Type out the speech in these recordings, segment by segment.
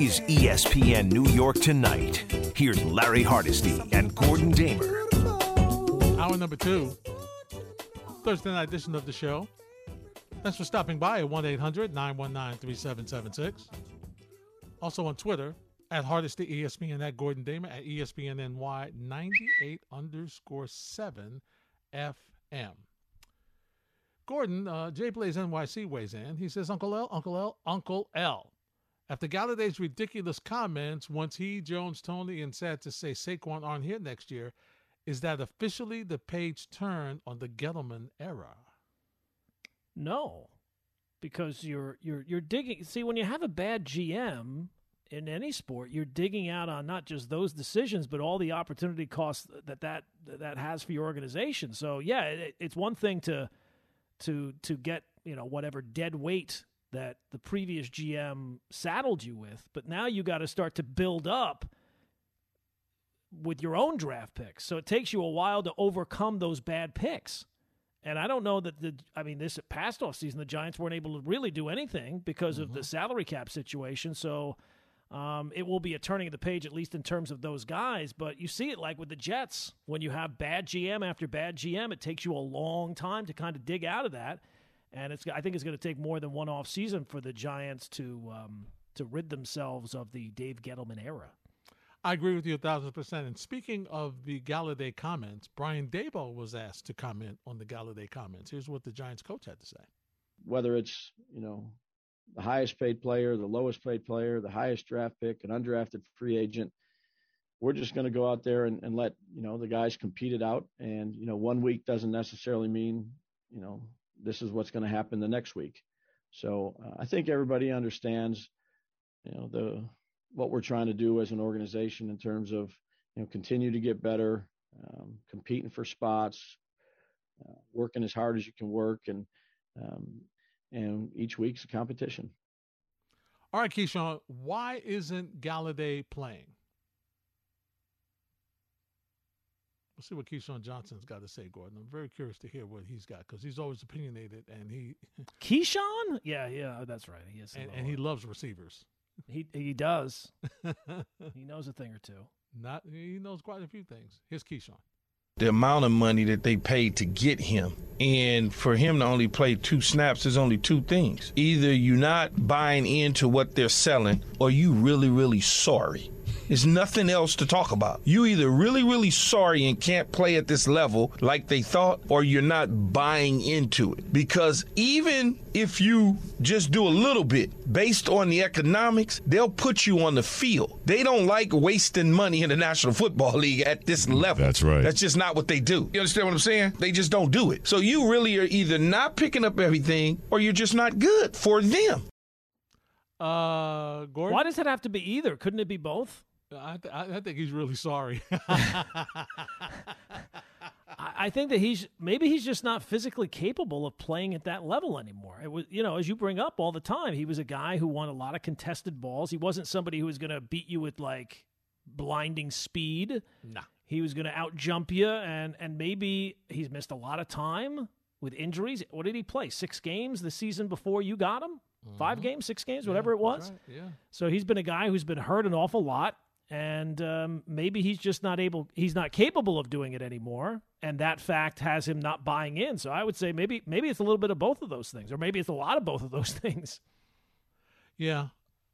is ESPN New York Tonight. Here's Larry Hardesty and Gordon Damer. Hour number two, Thursday night edition of the show. Thanks for stopping by at 1 800 919 3776. Also on Twitter, at Hardesty ESPN, at Gordon Damer, at ESPNNY 98 underscore 7 FM. Gordon, uh, J Blaze NYC weighs in. He says, Uncle L, Uncle L, Uncle L. After Golladay's ridiculous comments, once he, Jones, Tony, and sad to say Saquon aren't here next year, is that officially the page turn on the Gettleman era? No, because you're you're you're digging. See, when you have a bad GM in any sport, you're digging out on not just those decisions, but all the opportunity costs that that that has for your organization. So yeah, it, it's one thing to to to get you know whatever dead weight that the previous GM saddled you with, but now you got to start to build up with your own draft picks. So it takes you a while to overcome those bad picks. And I don't know that the I mean this past off season the Giants weren't able to really do anything because mm-hmm. of the mm-hmm. salary cap situation. So um, it will be a turning of the page at least in terms of those guys. But you see it like with the Jets when you have bad GM after bad GM, it takes you a long time to kind of dig out of that. And it's I think it's going to take more than one off season for the Giants to um, to rid themselves of the Dave Gettleman era. I agree with you a thousand percent. And speaking of the Golladay comments, Brian Daboll was asked to comment on the Golladay comments. Here's what the Giants coach had to say. Whether it's, you know, the highest paid player, the lowest paid player, the highest draft pick, an undrafted free agent, we're just going to go out there and, and let, you know, the guys compete it out. And, you know, one week doesn't necessarily mean, you know, this is what's going to happen the next week. So uh, I think everybody understands, you know, the what we're trying to do as an organization in terms of you know continue to get better, um, competing for spots, uh, working as hard as you can work, and um, and each week's a competition. All right, Keyshawn, why isn't Golladay playing? We'll see what Keyshawn Johnson's got to say, Gordon. I'm very curious to hear what he's got because he's always opinionated and he. Keyshawn? Yeah, yeah, that's right. He is. And, and he uh, loves receivers. He he does. he knows a thing or two. Not he knows quite a few things. Here's Keyshawn. The amount of money that they paid to get him, and for him to only play two snaps is only two things. Either you're not buying into what they're selling, or you really, really sorry. There's nothing else to talk about. You either really, really sorry and can't play at this level like they thought, or you're not buying into it. Because even if you just do a little bit based on the economics, they'll put you on the field. They don't like wasting money in the National Football League at this level. That's right. That's just not what they do. You understand what I'm saying? They just don't do it. So you really are either not picking up everything or you're just not good for them. Uh, Gordon? Why does it have to be either? Couldn't it be both? I, th- I think he's really sorry. I think that he's maybe he's just not physically capable of playing at that level anymore. It was, you know, as you bring up all the time, he was a guy who won a lot of contested balls. He wasn't somebody who was going to beat you with like blinding speed. Nah. He was going to out jump you, and and maybe he's missed a lot of time with injuries. What did he play? Six games the season before you got him. Mm-hmm. Five games, six games, whatever yeah, it was. Right. Yeah. So he's been a guy who's been hurt an awful lot and um, maybe he's just not able he's not capable of doing it anymore. And that fact has him not buying in. So i would say maybe maybe it's a little bit of both of those things or maybe it's a lot of both of those things. Yeah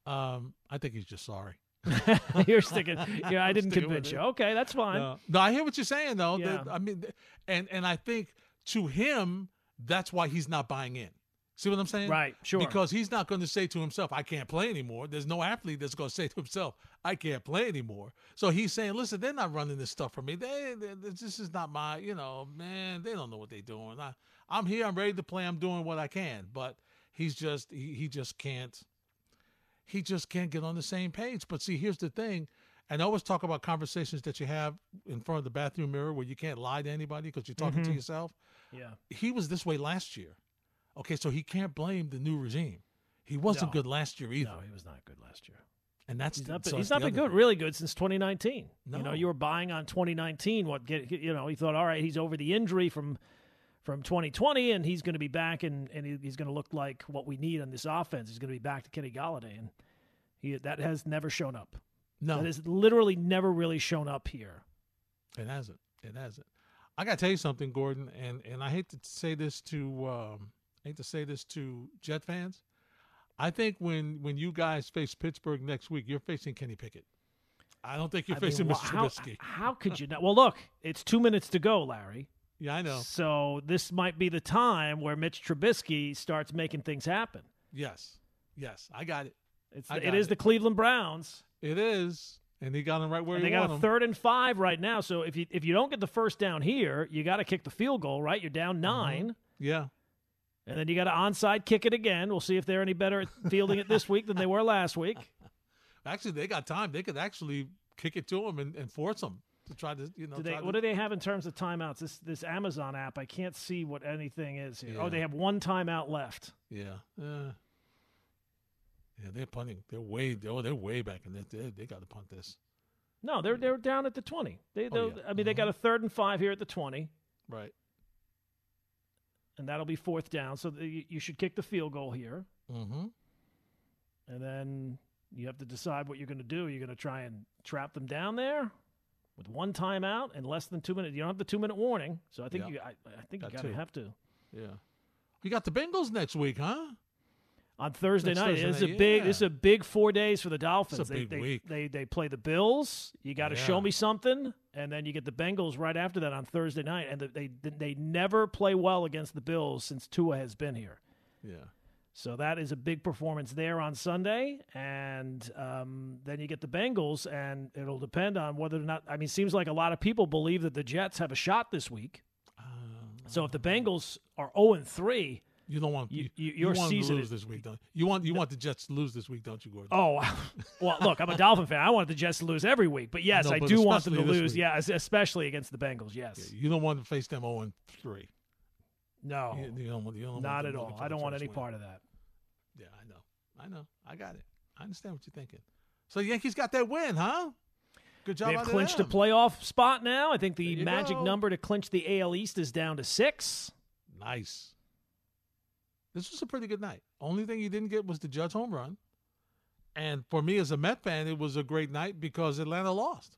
um, i think he's just sorry. You're sticking yeah i didn't convince you. Okay that's fine. No. no, i hear what you're saying though. Yeah. i mean and and i think to him that's why he's not buying in See what I'm saying? Right, sure. Because he's not going to say to himself, I can't play anymore. There's no athlete that's going to say to himself, I can't play anymore. So he's saying, listen, they're not running this stuff for me. They, they this is not my, you know, man, they don't know what they're doing. I, I'm here, I'm ready to play, I'm doing what I can. But he's just, he, he just can't, he just can't get on the same page. But see, here's the thing. And I always talk about conversations that you have in front of the bathroom mirror where you can't lie to anybody because you're talking mm-hmm. to yourself. Yeah. He was this way last year. Okay, so he can't blame the new regime. He wasn't no. good last year either. No, he was not good last year. And that's he's the, not been, so he's not been good, thing. really good since 2019. No. You know, you were buying on 2019. What get you know? He thought, all right, he's over the injury from from 2020, and he's going to be back, and and he's going to look like what we need on this offense. He's going to be back to Kenny Golladay, and He that has never shown up. No, That has literally never really shown up here. it hasn't. It hasn't. I got to tell you something, Gordon, and and I hate to say this to um, I hate to say this to Jet fans. I think when when you guys face Pittsburgh next week, you're facing Kenny Pickett. I don't think you're I mean, facing wha- Mr. how, Trubisky. how could you not? Well, look, it's two minutes to go, Larry. Yeah, I know. So this might be the time where Mitch Trubisky starts making things happen. Yes, yes, I got it. It's it got is it. the Cleveland Browns. It is, and he got him right where they got a him. third and five right now. So if you if you don't get the first down here, you got to kick the field goal, right? You're down Mm-hmm. 9 Yeah, and then you got to onside kick it again. We'll see if they're any better at fielding it this week than they were last week. actually, they got time. They could actually kick it to them and, and force them to try to, you know. Do they, to- what do they have in terms of timeouts? This this Amazon app, I can't see what anything is here. Oh, they have one timeout left. Yeah. Uh, yeah, they're punting. They're way. Oh, they're way back, and they they, they got to punt this. No, they're they're down at the twenty. They, Oh, yeah. I mean, they got Mhm. a third and five here at the twenty, Right. And that'll be fourth down. So the, you should kick the field goal here, Mm-hmm. and then you have to decide what you're going to do. You're going to try and trap them down there with one timeout and less than two minutes. You don't have the two minute warning, so I think Yeah. you I, I think you got to have to. Yeah. You got the Bengals next week, huh? On Thursday Next night. Thursday It's a big. yeah. This is a big four days for the Dolphins. a they, big they, week. They they play the Bills. You got to show me something, and then you get the Bengals right after that on Thursday night. And they they never play well against the Bills since Tua has been here. Yeah. So that is a big performance there on Sunday, and um, then you get the Bengals, and it'll depend on whether or not. I mean, seems like a lot of people believe that the Jets have a shot this week. Um, So if the Bengals are zero and three, you don't want You- you, you- want season to lose is- this week, don't you? You want you want the Jets to lose this week, don't you, Gordon? Oh, well, look, I'm a Dolphin fan. I want the Jets to lose every week. But yes, know, I but do want them to lose. week. Yeah, especially against the Bengals. Yes. Yeah, you don't want to face them 0 and 3. No, You, don't want, you don't not at all. I don't want any win. part of that. Yeah, I know. I know. I got it. I understand what you're thinking. So the Yankees got that win, huh? Good job. They've clinched a playoff spot now. I think the magic go. number to clinch the AL East is down to six. Nice. This was a pretty good night. Only thing you didn't get was the Judge home run. And for me as a Met fan, it was a great night because Atlanta lost.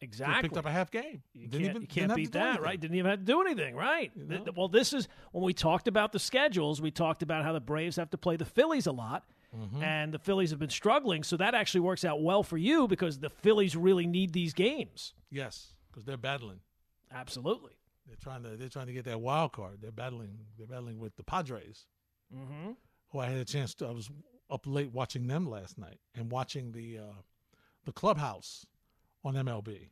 Exactly. picked up a half game. You Didn't can't, even- you can't beat that, anything. right? Didn't even have to do anything, right? You know? well, this is when we talked about the schedules. We talked about how the Braves have to play the Phillies a lot, Mm-hmm. and the Phillies have been struggling. So that actually works out well for you because the Phillies really need these games. Yes, because they're battling. Absolutely. They're trying to they're trying to get that wild card. They're battling they're battling with the Padres, Mm-hmm. who I had a chance to I was up late watching them last night and watching the uh, the clubhouse on MLB.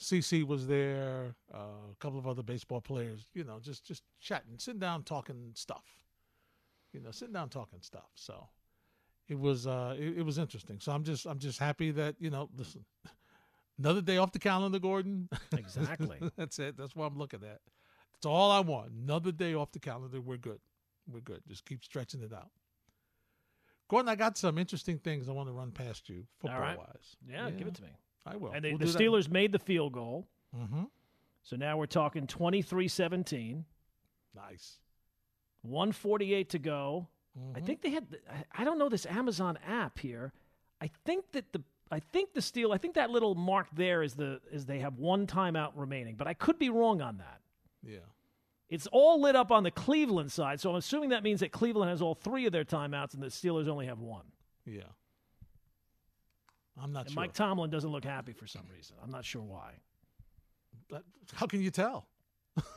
CC was there, uh, a couple of other baseball players, you know, just just chatting, sitting down talking stuff. You know, sitting down talking stuff. So it was uh it, it was interesting. So I'm just I'm just happy that, you know, listen. Another day off the calendar, Gordon. Exactly. That's it. That's what I'm looking at. That's all I want. Another day off the calendar. We're good. We're good. Just keep stretching it out. Gordon, I got some interesting things I want to run past you, football right. wise. Yeah, give it to me. I will. And they, We'll the do that. Steelers made the field goal. Mm-hmm. So now we're talking 23 17, Nice. 148 to go. I Mhm. think they had, I- I don't know this Amazon app here. I think that the, I think the Steel, I think that little mark there is the, is they have one timeout remaining, but I could be wrong on that. Yeah. It's all lit up on the Cleveland side, so I'm assuming that means that Cleveland has all three of their timeouts and the Steelers only have one. Yeah. I'm not And sure. Mike Tomlin doesn't look happy for some reason. I'm not sure why. That- how can you tell?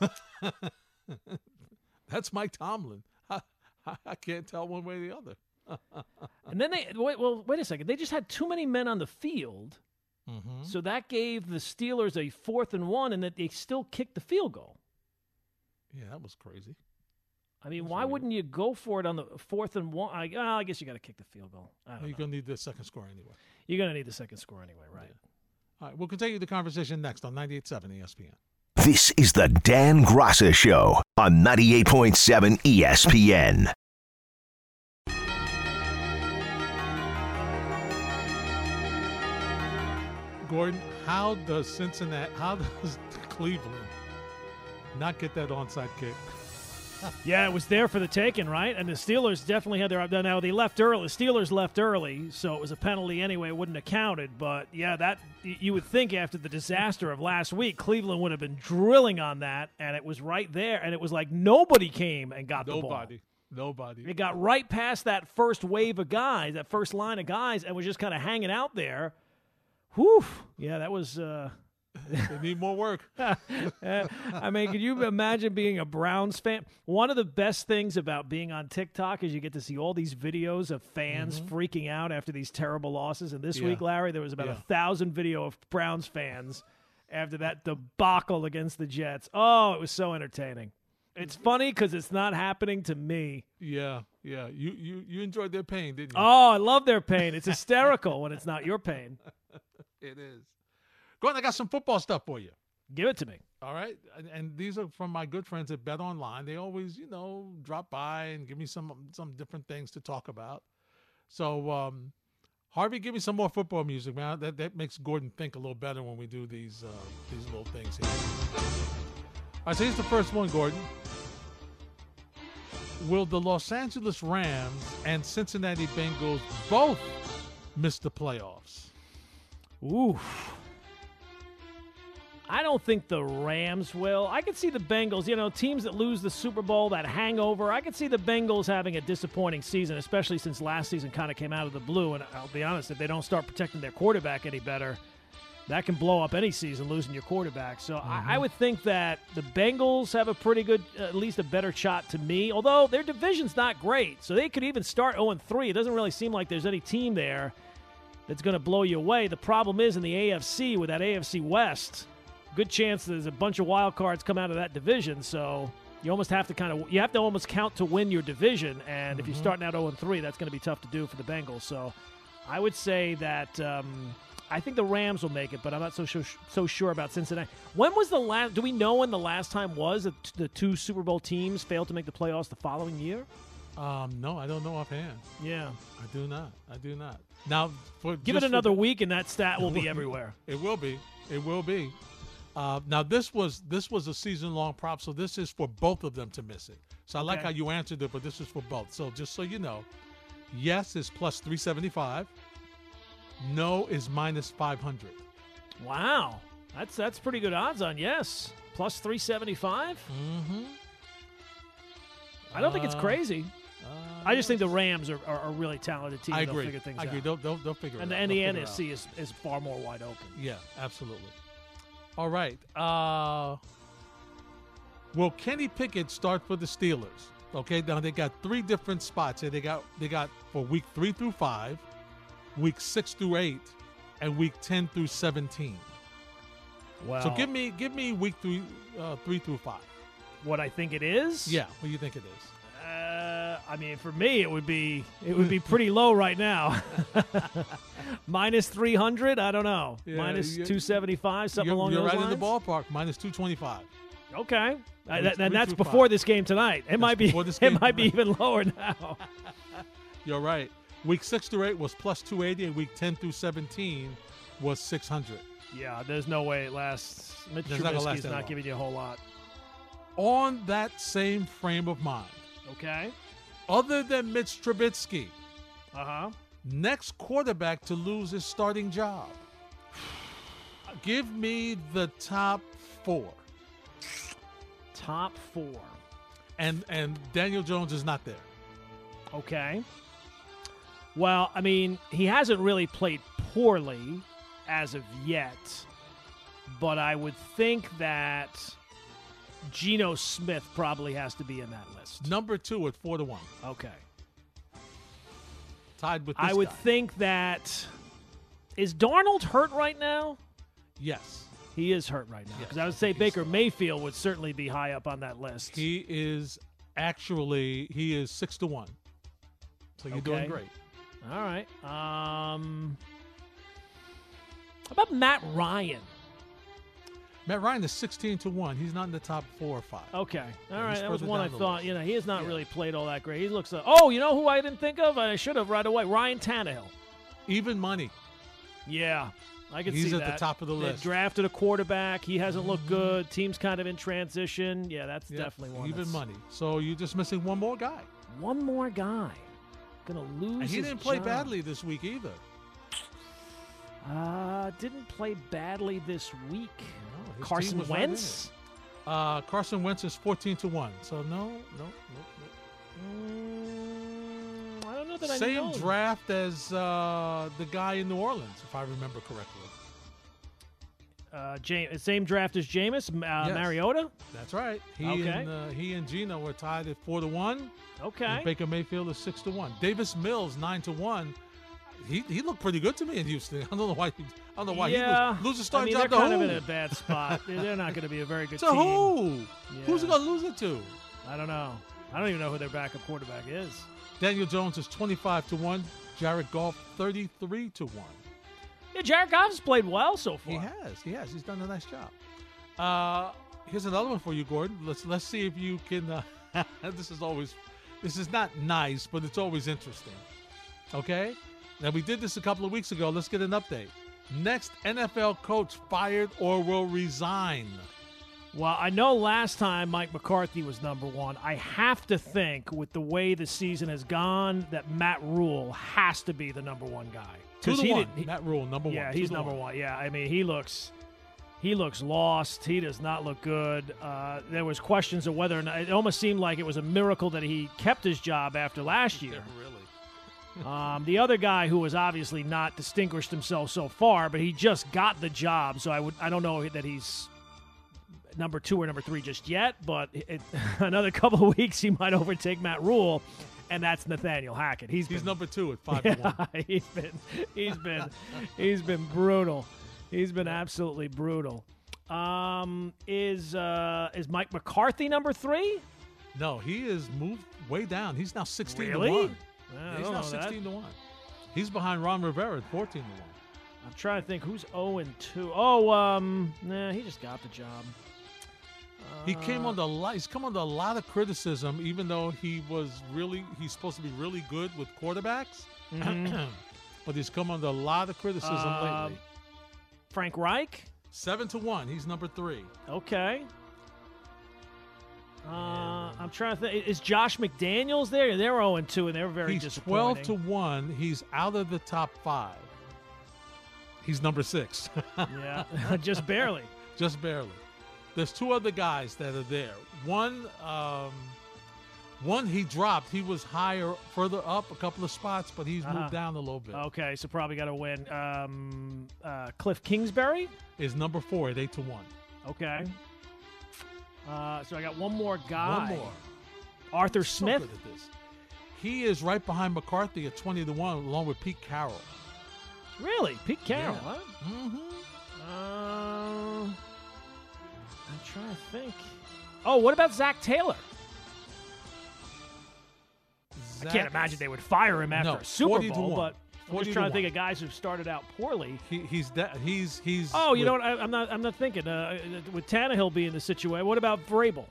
That's Mike Tomlin. I, I, I can't tell one way or the other. And then they wait, well, wait a second. They just had too many men on the field, Mm-hmm. so that gave the Steelers a fourth and one, and that they still kicked the field goal. Yeah, that was crazy. I mean, That's why weird. wouldn't you go for it on the fourth and one? I, well, I guess you got to kick the field goal. I don't You're know. going to need the second score anyway. You're going to need the second score anyway, right? All right, we'll continue the conversation next on 98.7 ESPN. This is the Dan Graca Show on 98.7 ESPN. Gordon, how does Cincinnati, how does Cleveland not get that onside kick? Yeah, it was there for the taking, right? And the Steelers definitely had their up. now they left early. The Steelers left early, so it was a penalty anyway. It wouldn't have counted, but yeah, that you would think after the disaster of last week, Cleveland would have been drilling on that, and it was right there, and it was like nobody came and got the ball. Nobody. Nobody. It got right past that first wave of guys, that first line of guys, and was just kind of hanging out there. Whew. Yeah, that was. Uh, They need more work. I mean, can you imagine being a Browns fan? One of the best things about being on TikTok is you get to see all these videos of fans freaking out after these terrible losses. And this Mm-hmm. Yeah. week, Larry, there was about Yeah. a thousand video of Browns fans after that debacle against the Jets. Oh, it was so entertaining. It's funny because it's not happening to me. Yeah, yeah. You you you enjoyed their pain, didn't you? Oh, I love their pain. It's hysterical when it's not your pain. It is. I got some football stuff for you. Give it to me. All right, and, and these are from my good friends at Bet Online. They always, you know, drop by and give me some some different things to talk about. So, um, Harvey, give me some more football music, man. That that makes Gordon think a little better when we do these uh, these little things here. All right, so here's the first one, Gordon. Will the Los Angeles Rams and Cincinnati Bengals both miss the playoffs? Ooh. I don't think the Rams will. I could see the Bengals, you know, teams that lose the Super Bowl, that hangover. I could see the Bengals having a disappointing season, especially since last season kind of came out of the blue. And I'll be honest, if they don't start protecting their quarterback any better, that can blow up any season losing your quarterback. So I, I mm-hmm. would think that the Bengals have a pretty good, uh, at least a better shot to me. Although their division's not great, so they could even start 0 3. It doesn't really seem like there's any team there that's going to blow you away. The problem is in the AFC with that AFC West, good chance there's a bunch of wild cards come out of that division. So you almost have to kind of you have to almost count to win your division. And if you're starting out 0 3, that's going to be tough to do for the Bengals. So I would say that um, I think the Rams will make it, but I'm not so sure, so sure about Cincinnati. When was the last? Do we know when the last time was that the two Super Bowl teams failed to make the playoffs the following year? Um, no, I don't know offhand. Yeah, I do not. I do not. Now, for give it another the- week, and that stat will be everywhere. It will be. It will be. Uh, now this was this was a season long prop, so this is for both of them to miss it. So I like how you answered it, but this is for both. So just so you know, yes is plus three seventy five. No is minus five hundred. Wow, that's that's pretty good odds on yes. Plus three seventy five. Mm-hmm. I don't think it's Uh, crazy. I just think the Rams are, are a really talented team. I They'll agree. figure things I agree. out. They'll, they'll, they'll figure and it the, out. and the They'll. NFC is, is far more wide open. Yeah, absolutely. All right. Uh, will Kenny Pickett start for the Steelers? Okay, now they got three different spots here. They got they got for week three through five, week six through eight, and week ten through seventeen. Wow. So give me give me week three uh, three through five. what I think it is. Yeah, what do you think it is? I mean, for me, it would be it would be pretty low right now. Minus three hundred. I don't know. Yeah, two seventy five. Something You're, along you're those right lines. in the ballpark. Minus two twenty five. Okay. Uh, that, and that's before five. this game tonight. It might be. this it game might be even lower now. You're right. Week six through eight was plus two eighty, and week ten through seventeen was six hundred. yeah, there's no way it lasts. Mitch It's not last Trubisky's not giving you a whole lot. On that same frame of mind, Okay. Other than Mitch Trubisky, Uh huh. next quarterback to lose his starting job. Give me the top four, Top four. and and Daniel Jones is not there. Okay. Well, I mean, he hasn't really played poorly as of yet, but I would think that Geno Smith probably has to be in that list. Number two at four to one, Okay. tied with. This I would guy. think that is Darnold hurt right now? yes, He is hurt right now. Yes, Because I would say Baker still- Mayfield would certainly be high up on that list. he is actually he is six to one. So you're doing great. All right. Um, how about Matt Ryan? Matt Ryan is sixteen to one. He's not in the top four or five. Okay. All right. That was one I thought. list. You know, he has not Yeah. really played all that great. He looks. Uh, oh, you know who I didn't think of? I should have right away. Ryan Tannehill. Even money. Yeah. I can He's see He's at that. the top of the They list. drafted a quarterback. He hasn't looked good. Team's kind of in transition. Yeah, that's Yeah, definitely one. even that's- money. So you're just missing one more guy, One more guy. Gonna lose. and he didn't play job. badly this week either. Uh, didn't play badly this week. No, Carson was right Wentz. Uh, Carson Wentz is 14 to one. So no, no, no, no. Mm, I don't know that I Same know. draft as uh, the guy in New Orleans, if I remember correctly. Uh, James, same draft as Jameis, uh, Yes. Mariota. That's right. He Okay. and uh, he and Geno were tied at four to one. Okay. Baker Mayfield is six to one. Davis Mills nine to one. He he looked pretty good to me in Houston. I don't know why. He, I don't know why yeah, he lose, loses I starting mean, job they're kind who? of in a bad spot. They're not going to be a very good to team. who? Who's he gonna lose it to? I don't know. I don't even know who their backup quarterback is. Daniel Jones is twenty five to one. Jared Goff thirty three to one. Yeah, Jared Goff's played well so far. He has. He has. He's done a nice job. Uh, here's another one for you, Gordon. Let's let's see if you can. Uh, this is always, this is not nice, but it's always interesting. Okay. Now we did this a couple of weeks ago. Let's get an update. Next NFL coach fired or will resign. Well, I know last time Mike McCarthy was number one. I have to think, with the way the season has gone, that Matt Rhule has to be the number one guy. Two 'Cause to he one. he- Matt Rhule number yeah, one. Two he's number one. Yeah, I mean, he looks he looks lost. He does not look good. Uh, there was questions of whether or not it almost seemed like it was a miracle that he kept his job after last year. Really. Um, the other guy who has obviously not distinguished himself so far, but he just got the job, so I would I don't know that he's number two or number three just yet. But it, another couple of weeks, he might overtake Matt Rhule, and that's Nathaniel Hackett. He's He's been, number two at five to one. yeah, he's been he's been he's been brutal. He's been absolutely brutal. Um, is uh, is Mike McCarthy number three? No, he is moved way down. He's now sixteen Really? to one. I He's now know that. sixteen to one. He's behind Ron Rivera at fourteen to one. I'm trying to think who's 0 and 2. Oh, um, nah, he just got the job. He came Uh, under. He's come under a lot of criticism, even though he was really he's supposed to be really good with quarterbacks. Mhm. but he's come under a lot of criticism Um, lately. Frank Reich. Seven to one. He's number three. Okay. Uh, I'm trying to think. Is Josh McDaniels there? They're 0 and 2, and they're very he's twelve to one. He's out of the top five. He's number six, yeah, just barely. just barely. There's two other guys that are there. One, um, one he dropped. He was higher, further up a couple of spots, but he's Uh-huh. moved down a little bit. Okay, so probably got to win. Um, uh, Kliff Kingsbury. Is number four at eight to one. Okay. Uh, so I got one more guy. One more. Arthur Smith. at this. He is right behind McCarthy at 20 to 1, along with Pete Carroll. Really, Pete Carroll. Yeah. Huh? Mm-hmm. Uh, I'm trying to think. Oh, what about Zac Taylor? I can't imagine they would fire him after No, a Super 40 to Bowl, but I'm just trying to think of guys who've started out poorly. He, he's de- he's he's. Oh, you with- know what? I, I'm not. I'm not thinking. Uh, with Tannehill being the situation, what about Vrabel?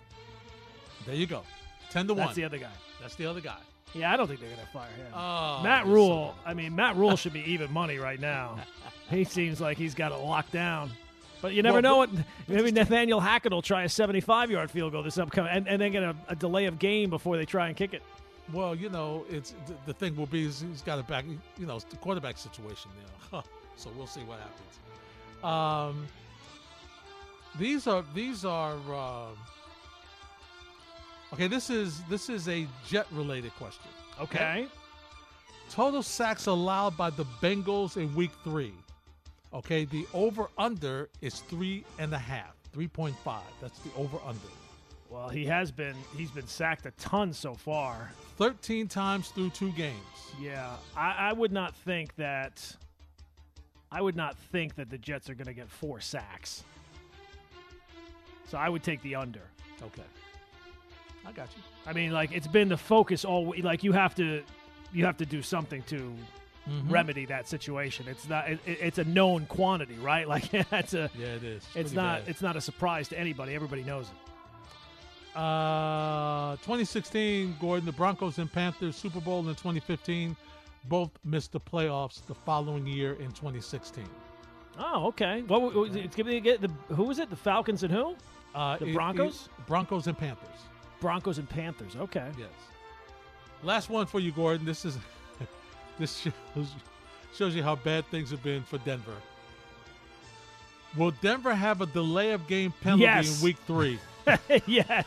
There you go. 10 to That's 1. That's the other guy. That's the other guy. Yeah, I don't think they're gonna fire him. Oh, Matt Rhule. so I mean, Matt Rhule should be even money right now. he seems like he's got it locked down. But you never Well, know but- what. Maybe Nathaniel Hackett will try a 75-yard field goal this upcoming, and, and then get a, a delay of game before they try and kick it. Well, you know, it's the, the thing will be is he's got a back. You know, it's the quarterback situation now. so we'll see what happens. Um, these are these are. um okay, this is this is a jet related question. Okay. Total sacks allowed by the Bengals in week three. Okay, the over under is three and a half, three point five. That's the over under. Well, he has been. He's been sacked a ton so far. 13 times through two games. Yeah, I, I would not think that. I would not think that the Jets are going to get four sacks. So I would take the under. Okay. I got you. I mean, like it's been the focus all. Like you have to, you have to do something to mm-hmm. remedy that situation. It's not. It, it's a known quantity, right? Like that's a. Yeah, it is. It's pretty not. bad. It's not a surprise to anybody. Everybody knows it. Uh, 2016, Gordon, the Broncos and Panthers Super Bowl in 2015 both missed the playoffs the following year in 2016. Oh, okay. What? Well, give me the who was it? The Falcons and who? Uh, The it- Broncos? it- Broncos and Panthers. Broncos and Panthers. Okay. Yes. Last one for you, Gordon. This is this shows, shows you how bad things have been for Denver. Will Denver have a delay of game penalty Yes. in week three? yes.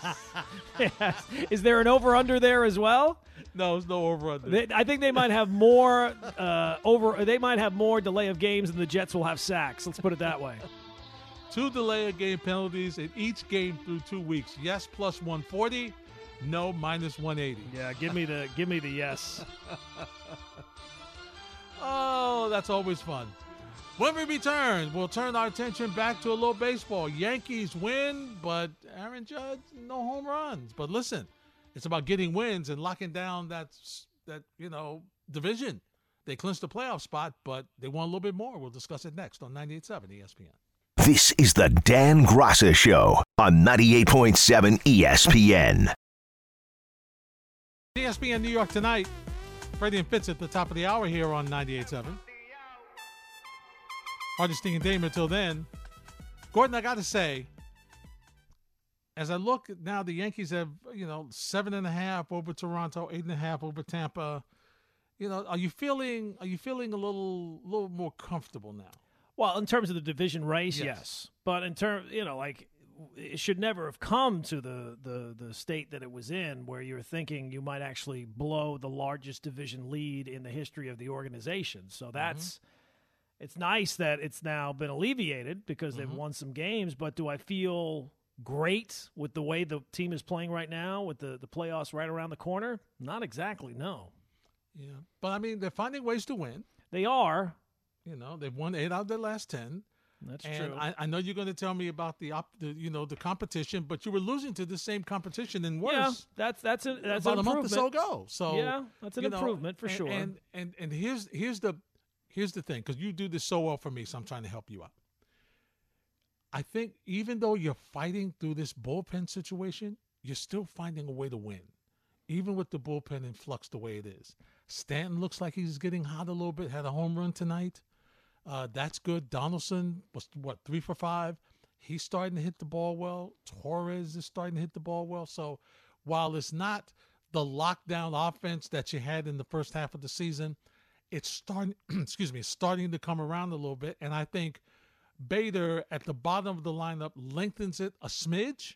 yes. Is there an over under there as well? No, there's no over under. They, I think they might have more uh, over. They might have more delay of games than the Jets will have sacks. Let's put it that way. Two delay of game penalties in each game through two weeks. Yes, plus 140. No, minus 180. Yeah, give me the give me the yes. Oh, that's always fun. When we return, we'll turn our attention back to a little baseball. Yankees win, but Aaron Judge no home runs. But listen, it's about getting wins and locking down that that you know division. They clinched the playoff spot, but they want a little bit more. We'll discuss it next on 98.7 ESPN. This is the Dan Graca Show on 98.7 ESPN. ESPN New York tonight. Freddie and Fitz at the top of the hour here on 98.7. Hardesty and Damer until then. Gordon, I got to say, as I look now, the Yankees have, you know, seven and a half over Toronto, eight and a half over Tampa. You know, are you feeling are you feeling a little a little more comfortable now? Well, in terms of the division race, Yes. yes. But in terms, you know, like it should never have come to the, the the state that it was in, where you're thinking you might actually blow the largest division lead in the history of the organization. So mm-hmm. that's it's nice that it's now been alleviated because they've mm-hmm. won some games. But do I feel great with the way the team is playing right now, with the the playoffs right around the corner? Not exactly. No, Yeah, but I mean, they're finding ways to win. they are. You know, they've won eight out of their last ten. That's and true. I, I know you're going to tell me about the, op, the you know the competition, but you were losing to the same competition and worse yeah, that's that's a that's about an a month or so improvement. ago. So Yeah, that's an you know, improvement for and- sure. And and and here's here's the here's the thing because you do this so well for me, so I'm trying to help you out. I think even though you're fighting through this bullpen situation, you're still finding a way to win, even with the bullpen in flux the way it is. Stanton looks like he's getting hot a little bit. Had a home run tonight. Uh, that's good. Donaldson was what three for five. He's starting to hit the ball well. Torres is starting to hit the ball well. So while it's not the lockdown offense that you had in the first half of the season, it's starting. excuse me, starting to come around a little bit. And I think Bader at the bottom of the lineup lengthens it a smidge,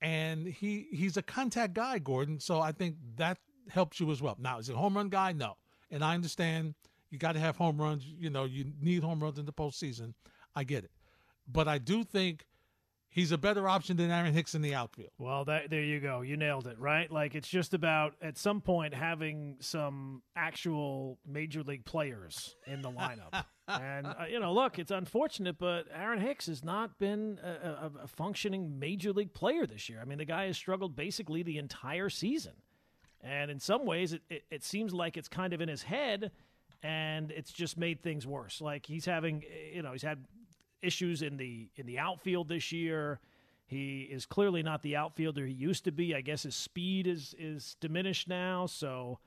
and he he's a contact guy, Gordon. So I think that helps you as well. Now, is he a home run guy? No, and I understand you got to have home runs. You know, you need home runs in the postseason. I get it, but I do think he's a better option than Aaron Hicks in the outfield. Well, that, there you go. You nailed it, right? Like it's just about at some point having some actual major league players in the lineup. and uh, you know, look, it's unfortunate, but Aaron Hicks has not been a, a, a functioning major league player this year. I mean, the guy has struggled basically the entire season, and in some ways, it, it, it seems like it's kind of in his head, and it's just made things worse. Like he's having, you know, he's had issues in the in the outfield this year. He is clearly not the outfielder he used to be. I guess his speed is is diminished now. So,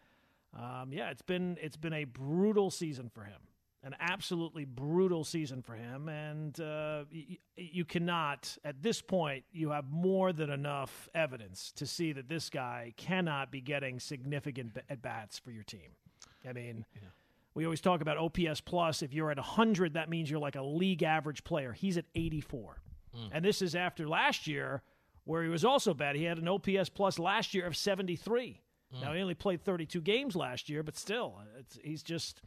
um, yeah, it's been it's been a brutal season for him, an absolutely brutal season for him. And uh, y- you cannot at this point you have more than enough evidence to see that this guy cannot be getting significant at bats for your team. I mean. We always talk about OPS plus. If you're at 100, that means you're like a league average player. He's at 84. Hmm. And this is after last year, where he was also bad. He had an OPS plus last year of 73. Hmm. Now, he only played 32 games last year, but still, it's, he's just,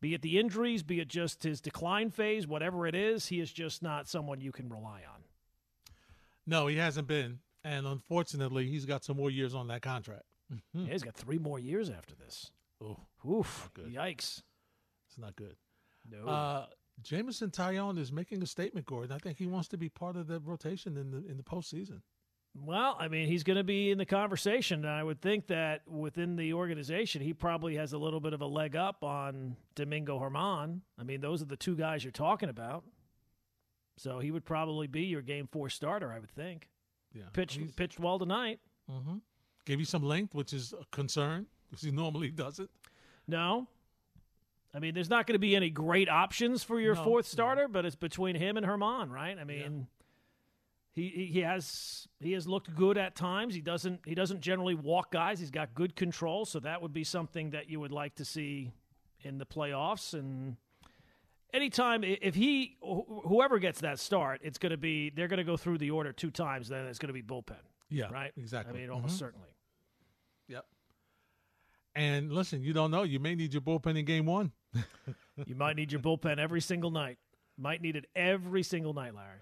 be it the injuries, be it just his decline phase, whatever it is, he is just not someone you can rely on. No, he hasn't been, and unfortunately, he's got some more years on that contract. Yeah, he's got three more years after this. Oh, Oof. good. Yikes. it's not good. No. Uh, Jameson Taillon is making a statement, Gordon. I think he wants to be part of the rotation in the in the postseason. Well, I mean, he's going to be in the conversation. And I would think that within the organization, he probably has a little bit of a leg up on Domingo German. I mean, those are the two guys you're talking about. So he would probably be your game four starter, I would think. Yeah, Pitched, pitched well tonight. Mm-hmm. Gave you some length, which is a concern because he normally doesn't. No. I mean, there's not going to be any great options for your No, fourth no. starter, but it's between him and German, right? I mean, he he he has he has looked good at times. He doesn't he doesn't generally walk guys. He's got good control, so that would be something that you would like to see in the playoffs. And anytime if he whoever gets that start, it's going to be they're going to go through the order two times. Then it's going to be bullpen, Yeah, right? Exactly. I mean, almost Mhm. certainly. And listen, you don't know. You may need your bullpen in game one. You might need your bullpen every single night. Might need it every single night, Larry.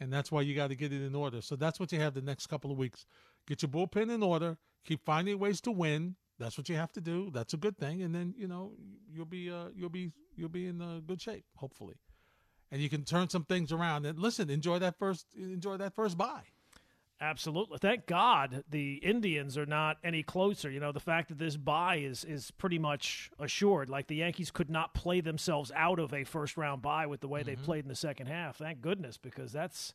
and that's why you got to get it in order. So that's what you have the next couple of weeks. Get your bullpen in order. Keep finding ways to win. That's what you have to do. That's a good thing, and then you know you'll be uh, you'll be you'll be in uh, good shape, hopefully, and you can turn some things around. And listen, enjoy that first enjoy that first bye. Absolutely. Thank God the Indians are not any closer. You know, the fact that this bye is is pretty much assured. Like the Yankees could not play themselves out of a first round bye with the way they mm-hmm. played in the second half. Thank goodness, because that's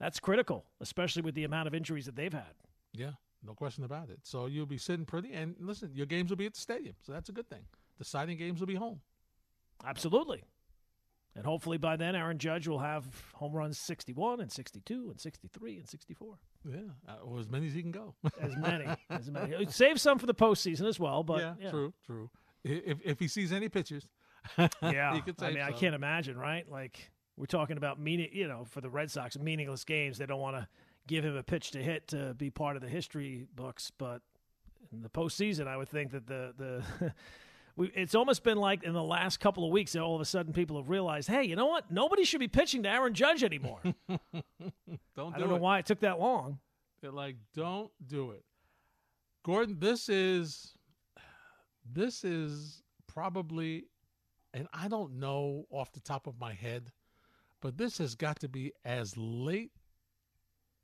that's critical, especially with the amount of injuries that they've had. Yeah, no question about it. So you'll be sitting pretty, and listen, your games will be at the stadium, so that's a good thing. Deciding games will be home. Absolutely. And hopefully by then Aaron Judge will have home runs 61 and 62 and 63 and 64. Yeah, uh, or as many as he can go. As many. as many. Save some for the postseason as well, but yeah, yeah. true, true. If if he sees any pitches, Yeah, he could I mean, I can't imagine, right? Like we're talking about meaning, you know, for the Red Sox, meaningless games. They don't want to give him a pitch to hit to be part of the history books, but in the postseason, I would think that the the. We, it's almost been like in the last couple of weeks that all of a sudden people have realized, hey, you know what? Nobody should be pitching to Aaron Judge anymore. Don't do it. I do don't know why it took that long. They're like, don't do it. Gordon, this is this is probably and I don't know off the top of my head, but this has got to be as late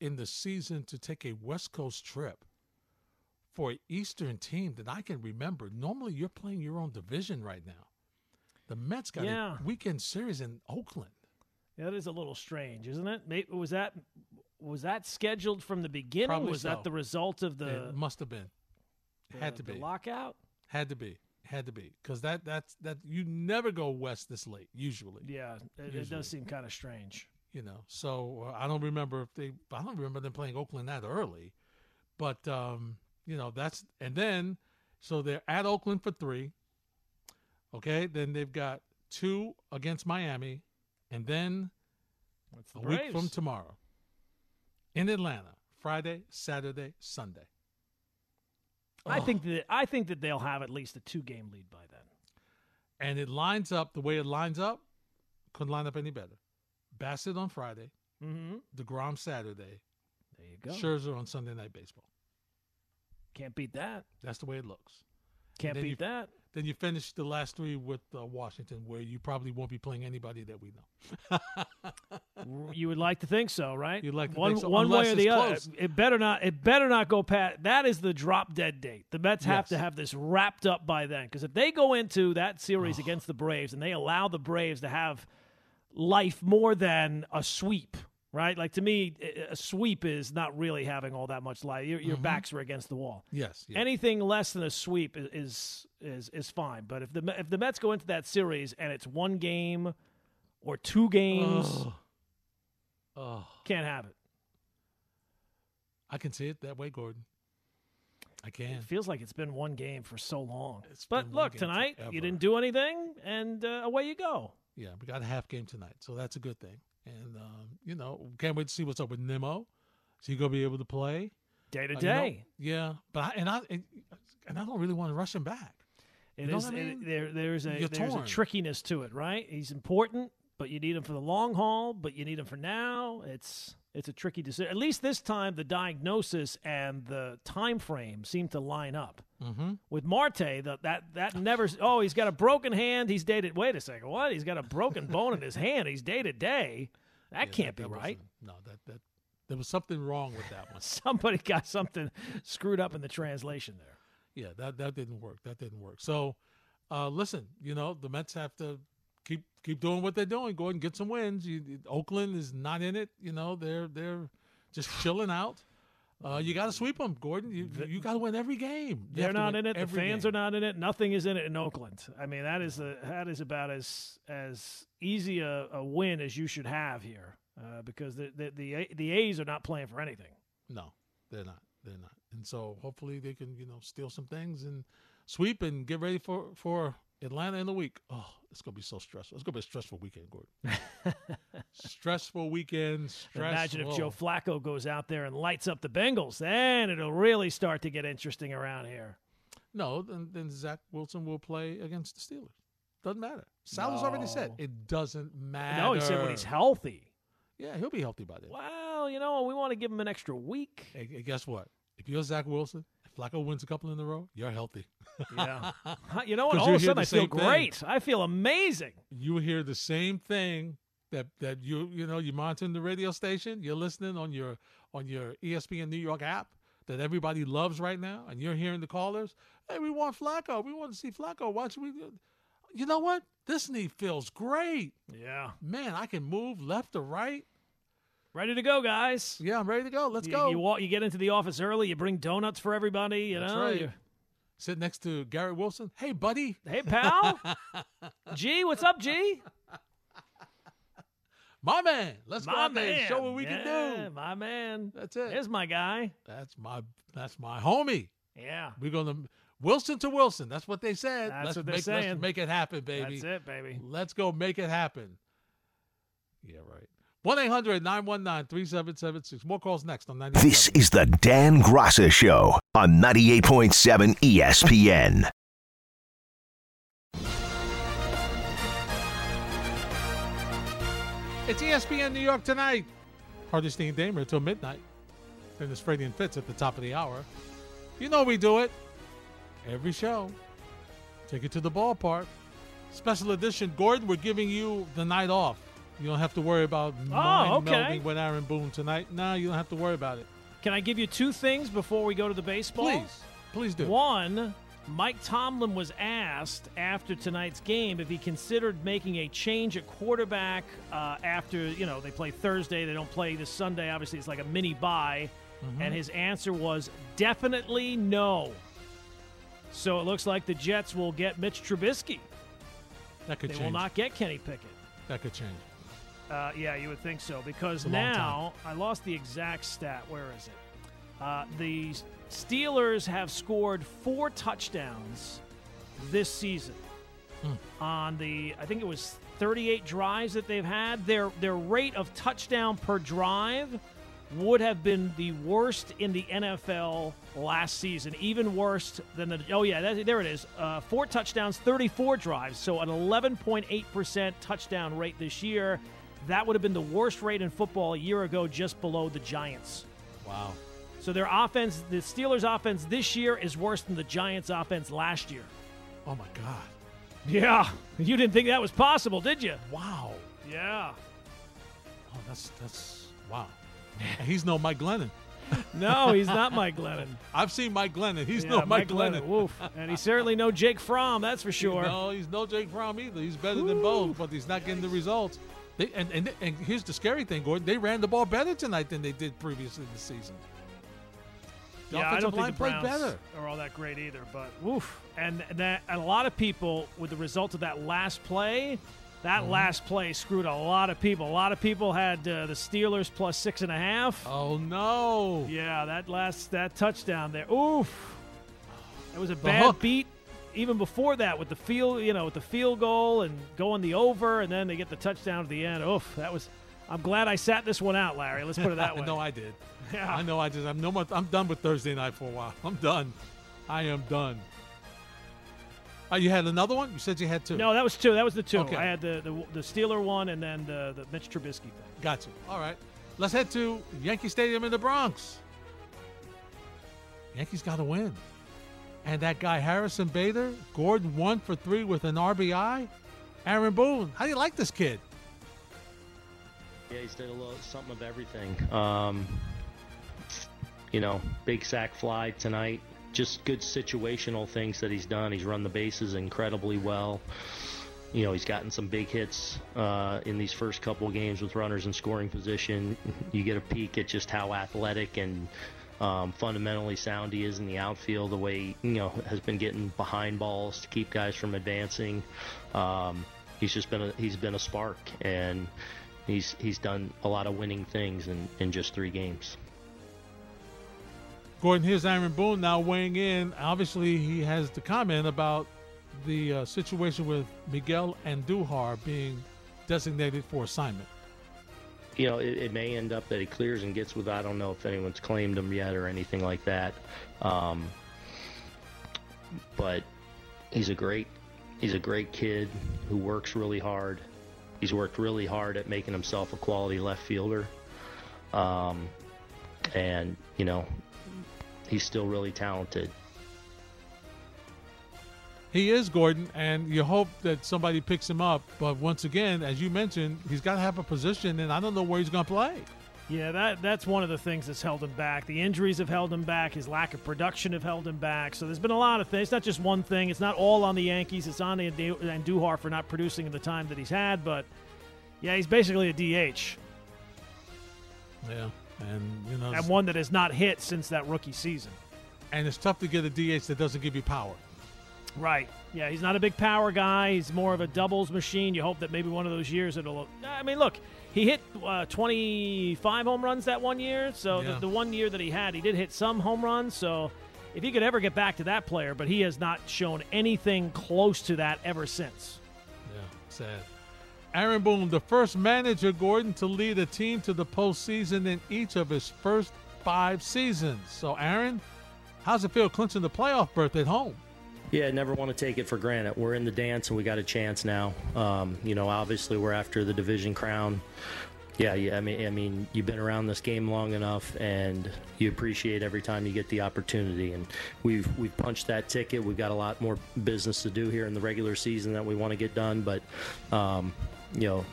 in the season to take a West Coast trip for an Eastern team that I can remember. Normally you're playing your own division right now. The Mets got Yeah. a weekend series in Oakland. Yeah, that is a little strange, isn't it? Maybe, was that was that scheduled from the beginning? Probably was so. that the result of the, it must have been. Had to the be. lockout? Had to be. Had to be. Because that that's that you never go west this late, usually. Yeah, it, it does seem kind of strange. You know. So uh, I don't remember if they I don't remember them playing Oakland that early. But um, you know, that's and then so they're at Oakland for three. Okay, then they've got two against Miami, and then That's a week from tomorrow in Atlanta, Friday, Saturday, Sunday. I Oh. think that I think that they'll have at least a two game lead by then. and it lines up the way it lines up. Couldn't line up any better. Bassitt on Friday, Mm-hmm. Degrom Saturday, There you go. Scherzer on Sunday Night Baseball. Can't beat that. That's the way it looks. Can't beat you- that. Then you finish the last three with uh, Washington, where you probably won't be playing anybody that we know. You would like to think so, right? You'd like to one think so, one way or the it's other. It better not. It better not go past. That is the drop dead date. The Mets have Yes. to have this wrapped up by then. Because if they go into that series against the Braves and they allow the Braves to have life more than a sweep, right? Like to me, a sweep is not really having all that much life. Your, your backs are against the wall. yes. Anything less than a sweep is, is is fine. But if the if the Mets go into that series and it's one game or two games. Oh, can't have it. I can see it that way, Gordon. I can. It feels like it's been one game for so long. It's but look, tonight forever. you didn't do anything, and uh, away you go. Yeah, we got a half game tonight, so that's a good thing. And um, you know, can't wait to see what's up with Nimmo. Is he gonna be able to play? Day to Uh, you know, day. yeah, but I, and I and, and I don't really want to rush him back. It is. what I it- mean? there, there's a You're there's a trickiness to it, right? He's important, but you need him for the long haul. But you need him for now. It's it's a tricky decision. At least this time, the diagnosis and the time frame seem to line up. Mm-hmm. With Marte, that that that never. Oh, he's got a broken hand. He's dated. Wait a second. What? He's got a broken bone in his hand. He's day to day. That can't be right. No, that that there was something wrong with that one. Somebody got something screwed up in the translation there. Yeah, that that didn't work. That didn't work. So, uh, listen, you know, the Mets have to keep keep doing what they're doing. Go ahead and get some wins. You, Oakland is not in it. You know, they're they're just chilling out. Uh, you got to sweep them, Gordon. You, you got to win every game. You They're not in it. The fans game. are not in it. Nothing is in it in Oakland. I mean, that is a, that is about as as easy a, a win as you should have here, uh, because the, the the the A's are not playing for anything. No, they're not. They're not. And so hopefully they can, you know, steal some things and sweep and get ready for for Atlanta in the week. Oh, it's gonna be so stressful. It's gonna be a stressful weekend, Gordon. stressful weekend. Stressful. Imagine if Joe Flacco goes out there and lights up the Bengals, then it'll really start to get interesting around here. No, then, then Zach Wilson will play against the Steelers. Doesn't matter. Sal's already said it doesn't matter. No, he said when he's healthy. Yeah, he'll be healthy by then. Well, you know, we want to give him an extra week. Hey, guess what? If you're Zach Wilson, if Flacco wins a couple in a row, you're healthy. Yeah. You know what? All of a sudden, I feel thing. great. I feel amazing. you hear the same thing that that you you know you monitoring the radio station, you're listening on your on your ESPN New York app that everybody loves right now, and you're hearing the callers. Hey, we want Flacco. We want to see Flacco. Watch we? You know what? This knee feels great, Yeah. man. I can move left or right. Ready to go, guys. Yeah, I'm ready to go. Let's you, go. You, walk, you get into the office early. You bring donuts for everybody. You That's know. right. You- Sit next to Garrett Wilson. Hey, buddy. hey, pal. G, what's up, G? My man. Let's go my out there and man. show what we Yeah, can do. My man. That's it. There's my guy. That's my that's my homie. Yeah. We're gonna Wilson to Wilson. That's what they said. That's let's what they're make, saying. Let's make it happen, baby. That's it, baby. Let's go make it happen. Yeah, right. 1 800 919 3776. More calls next on 90. This is the Dan Graca Show on 98.7 ESPN. It's ESPN New York tonight. Hardesty and Damer until midnight. Then there's Freddie and Fitz at the top of the hour. You know we do it. Every show. Take it to the ballpark. Special edition. Gordon, we're giving you the night off. You don't have to worry about oh, mind Oh, okay. melding with Aaron Boone tonight. No, you don't have to worry about it. Can I give you two things before we go to the baseball? Please. Please do. One, Mike Tomlin was asked after tonight's game if he considered making a change at quarterback uh, after, you know, they play Thursday. They don't play this Sunday. Obviously, it's like a mini bye. Mm-hmm. And his answer was definitely no. So it looks like the Jets will get Mitch Trubisky. That could change. They change. will not get Kenny Pickett. That could change. Uh, yeah, you would think so because now I lost the exact stat. Where is it? Uh, the Steelers have scored four touchdowns this season Hmm. on the I think it was 38 drives that they've had. Their their rate of touchdown per drive would have been the worst in the NFL last season, even worse than the. Oh yeah, that, there it is. Uh, four touchdowns, 34 drives, so an 11.8 percent touchdown rate this year. That would have been the worst rate in football a year ago, just below the Giants. Wow. So their offense, the Steelers' offense this year is worse than the Giants' offense last year. Oh, my God. Yeah, you didn't think that was possible, did you? Wow. Yeah. Oh, that's, that's, wow. He's no Mike Glennon. No, he's not Mike Glennon. I've seen Mike Glennon. He's Yeah, no Mike, Glennon. Woof. And he's certainly no Jake Fromm, that's for sure. No, he's no Jake Fromm either. He's better than both, but he's not getting the results. They, and, and and here's the scary thing, Gordon. They ran the ball better tonight than they did previously in the season. The yeah, I don't think the played Browns better. are all that great either. But woof, and that and a lot of people with the result of that last play, that Mm-hmm. last play screwed a lot of people. A lot of people had uh, the Steelers plus six and a half. Oh no! Yeah, that last that touchdown there. Oof, it was a The bad hook. beat. Even before that, with the field, you know, with the field goal and going the over, and then they get the touchdown at the end. Oof, that was. I'm glad I sat this one out, Larry. Let's put it that way. no, I did. Yeah. I know. I just. I'm no more. I'm done with Thursday night for a while. I'm done. I am done. Oh, you had another one? You said you had two. No, that was two. That was the two. Okay. I had the, the the Steeler one and then the, the Mitch Trubisky thing. Got you. All right. Let's head to Yankee Stadium in the Bronx. Yankees got to win. And that guy, Harrison Bader, Gordon one for three with an RBI. Aaron Boone, how do you like this kid? Yeah, he's did a little something of everything. Um, you know, big sac fly tonight. Just good situational things that he's done. He's run the bases incredibly well. You know, he's gotten some big hits uh, in these first couple games with runners in scoring position. You get a peek at just how athletic and um, fundamentally sound he is in the outfield, the way he, you know has been getting behind balls to keep guys from advancing. Um, he's just been a, he's been a spark, and he's he's done a lot of winning things in, in just three games. Gordon, here's Aaron Boone now weighing in. Obviously, he has the comment about the uh, situation with Miguel Andujar being designated for assignment. You know, it, it, may end up that he clears and gets with. I don't know if anyone's claimed him yet or anything like that. Um, but he's a great, he's a great kid who works really hard. He's worked really hard at making himself a quality left fielder. Um, and you know, he's still really talented. He is Gordon, and you hope that somebody picks him up. But once again, as you mentioned, he's got to have a position, and I don't know where he's going to play. Yeah, that that's one of the things that's held him back. The injuries have held him back. His lack of production have held him back. So there's been a lot of things. It's not just one thing. It's not all on the Yankees. It's on Andujar for not producing in the time that he's had. But yeah, he's basically a DH. Yeah, and you know, and one that has not hit since that rookie season. And it's tough to get a DH that doesn't give you power. Right. Yeah, he's not a big power guy. He's more of a doubles machine. You hope that maybe one of those years it'll. I mean, look, he hit uh, 25 home runs that one year. So yeah. the, the, one year that he had, he did hit some home runs. So if he could ever get back to that player, but he has not shown anything close to that ever since. Yeah, sad. Aaron Boone, the first manager, Gordon, to lead a team to the postseason in each of his first five seasons. So, Aaron, how's it feel clinching the playoff berth at home? Yeah, never want to take it for granted. We're in the dance and we got a chance now. Um, you know, obviously we're after the division crown. Yeah, yeah. I mean, I mean, you've been around this game long enough, and you appreciate every time you get the opportunity. And we've we've punched that ticket. We've got a lot more business to do here in the regular season that we want to get done. But um, you know,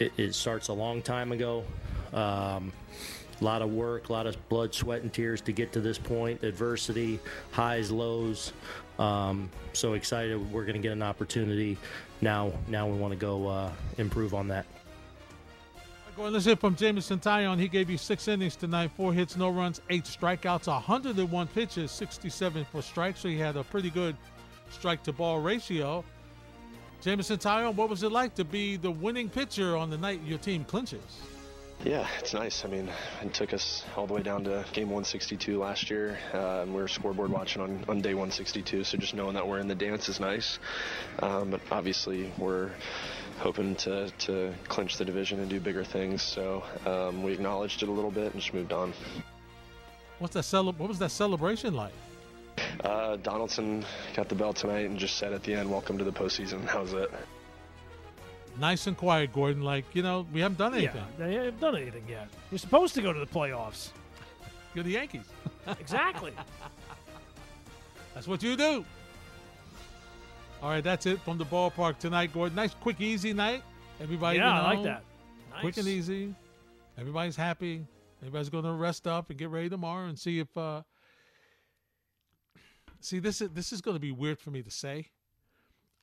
it, it, starts a long time ago. Um, a lot of work, a lot of blood, sweat, and tears to get to this point. Adversity, highs, lows. Um, so excited! We're going to get an opportunity now. Now we want to go uh, improve on that. Let's hear from Jameson Taillon. He gave you six innings tonight, four hits, no runs, eight strikeouts, 101 pitches, 67 for strikes. So he had a pretty good strike to ball ratio. Jameson Taillon, what was it like to be the winning pitcher on the night your team clinches? Yeah, it's nice. I mean, it took us all the way down to game 162 last year, uh, and we were scoreboard watching on, on day 162. So just knowing that we're in the dance is nice. Um, but obviously, we're hoping to, to clinch the division and do bigger things. So um, we acknowledged it a little bit and just moved on. What's that cele- What was that celebration like? Uh, Donaldson got the bell tonight and just said at the end, "Welcome to the postseason." How's it? Nice and quiet, Gordon. Like you know, we haven't done anything. Yeah, they haven't done anything yet. You're supposed to go to the playoffs. You're the Yankees. exactly. That's what you do. All right, that's it from the ballpark tonight, Gordon. Nice, quick, easy night. Everybody, yeah, you know, I like that. Nice. Quick and easy. Everybody's happy. Everybody's going to rest up and get ready tomorrow and see if uh, See, this is this is going to be weird for me to say.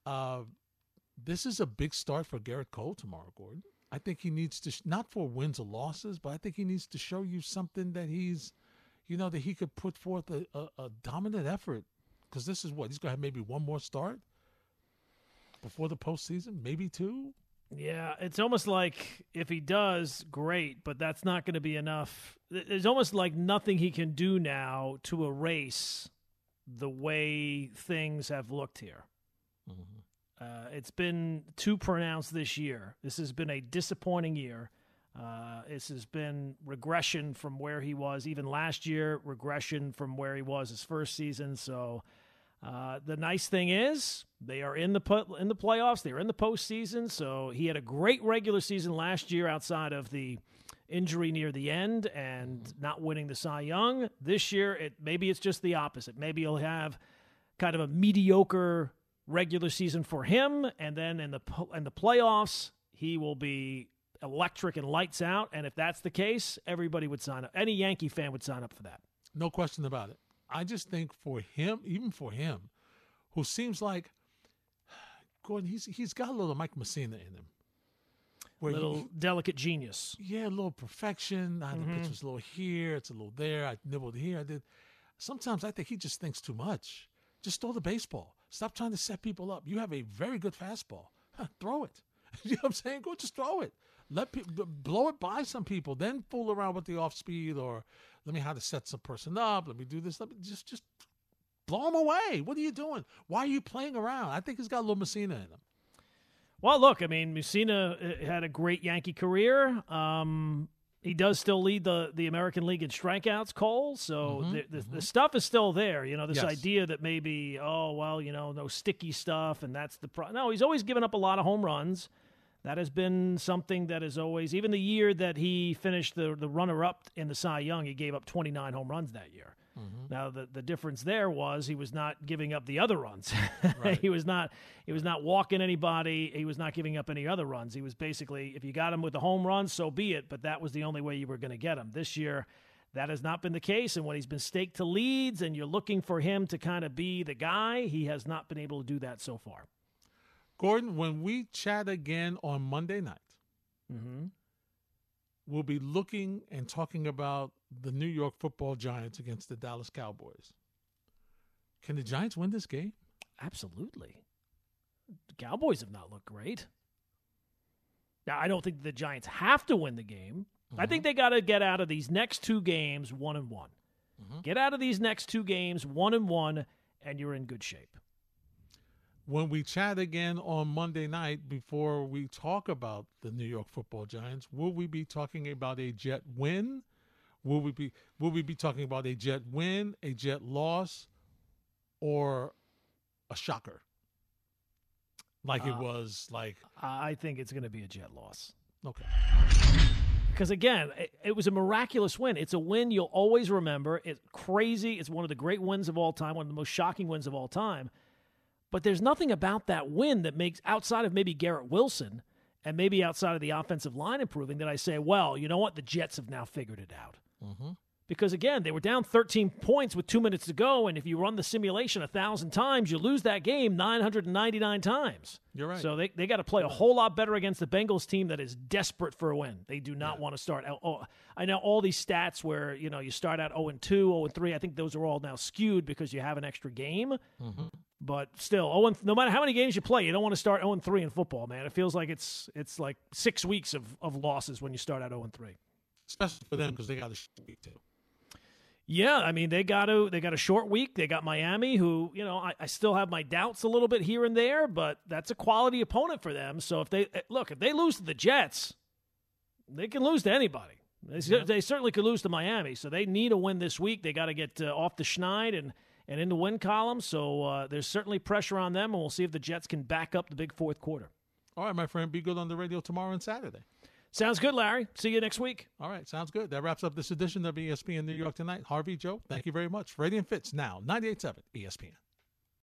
Uh, this is a big start for Gerrit Cole tomorrow, Gordon. I think he needs to not for wins or losses, but I think he needs to show you something that he's, you know, that he could put forth a, a, a dominant effort. Because this is what he's going to have maybe one more start before the postseason, maybe two. Yeah, it's almost like if he does, great, but that's not going to be enough. There's almost like nothing he can do now to erase the way things have looked here. Mm-hmm. Uh, it's been too pronounced this year. This has been a disappointing year. Uh, this has been regression from where he was even last year, regression from where he was his first season. So uh, the nice thing is they are in the po- in the playoffs. They're in the postseason. So he had a great regular season last year outside of the injury near the end and not winning the Cy Young. This year, it maybe it's just the opposite. Maybe he'll have kind of a mediocre regular season for him, and then in the in the playoffs, he will be electric and lights out. And if that's the case, everybody would sign up. Any Yankee fan would sign up for that. No question about it. I just think for him, even for him, who seems like Gordon, he's he's got a little Mike Mussina in him. little you, delicate genius. yeah, a little perfection. I, Mm-hmm. The pitch was a little here, it's a little there. I nibbled here. I did. Sometimes I think he just thinks too much. Just throw the baseball. Stop trying to set people up. You have a very good fastball. Throw it. you know what I'm saying? Go just throw it. Let people blow it by some people. Then fool around with the off speed or let me how to set some person up. Let me do this. Let me just just blow them away. What are you doing? Why are you playing around? I think he's got a little Mussina in him. Well, look, I mean, Mussina uh, had a great Yankee career. Um, he does still lead the, the American League in strikeouts, Cole. So mm-hmm, the, the, the mm-hmm. stuff is still there. You know, this Yes. idea that maybe, oh, well, you know, no sticky stuff, and that's the pro. No, he's always given up a lot of home runs. That has been something that is always, even the year that he finished the, the runner up in the Cy Young, he gave up 29 home runs that year. Now the, the difference there was he was not giving up the other runs. he was not he was not walking anybody. He was not giving up any other runs. He was basically if you got him with a home run, so be it. But that was the only way you were going to get him. This year, that has not been the case. And when he's been staked to leads, and you're looking for him to kind of be the guy, he has not been able to do that so far. Gordon, when we chat again on Monday night, Mm-hmm. we'll be looking and talking about the New York football giants against the Dallas Cowboys. Can the Giants win this game? Absolutely. The Cowboys have not looked great. Now, I don't think the Giants have to win the game. I think uh-huh. they got to get out of these next two games one and one. Uh-huh. Get out of these next two games one and one, and you're in good shape. When we chat again on Monday night, before we talk about the New York football giants, will we be talking about a Jet win? Will we be will we be talking about a Jet win, a Jet loss, or a shocker? Like it Uh, was like I think it's going to be a Jet loss. okay. Because again, it, it was a miraculous win. It's a win you'll always remember. It's crazy. It's one of the great wins of all time, one of the most shocking wins of all time. But there's nothing about that win that makes, outside of maybe Garrett Wilson and maybe outside of the offensive line improving, that I say, well, you know what? The Jets have now figured it out. Mm-hmm. Because again, they were down 13 points with two minutes to go, and if you run the simulation a thousand times, you lose that game 999 times. You're right. So they, they got to play a whole lot better against the Bengals team that is desperate for a win. They do not want to start out. Oh, I know all these stats where you know you start out 0 and 2, 0 and 3. I think those are all now skewed because you have an extra game. Mm-hmm. But still, 0 and, no matter how many games you play, you don't want to start 0 and 3 in football, man. It feels like it's it's like six weeks of, of losses when you start out 0 and 3. Especially for them because they got a short week too. Yeah, I mean they got to they got a short week. They got Miami, who you know I, I still have my doubts a little bit here and there, but that's a quality opponent for them. So if they eh, look, if they lose to the Jets, they can lose to anybody. They, cer- they certainly could lose to Miami. So they need a win this week. They got to get uh, off the schneid and and in the win column. So uh, there's certainly pressure on them, and we'll see if the Jets can back up the big fourth quarter. All right, my friend, be good on the radio tomorrow and Saturday. Sounds good, Larry. See you next week. All right, sounds good. That wraps up this edition of ESPN New York Tonight. Harvey, Joe, thank you very much. Freddie and Fitz now, 98.7 ESPN.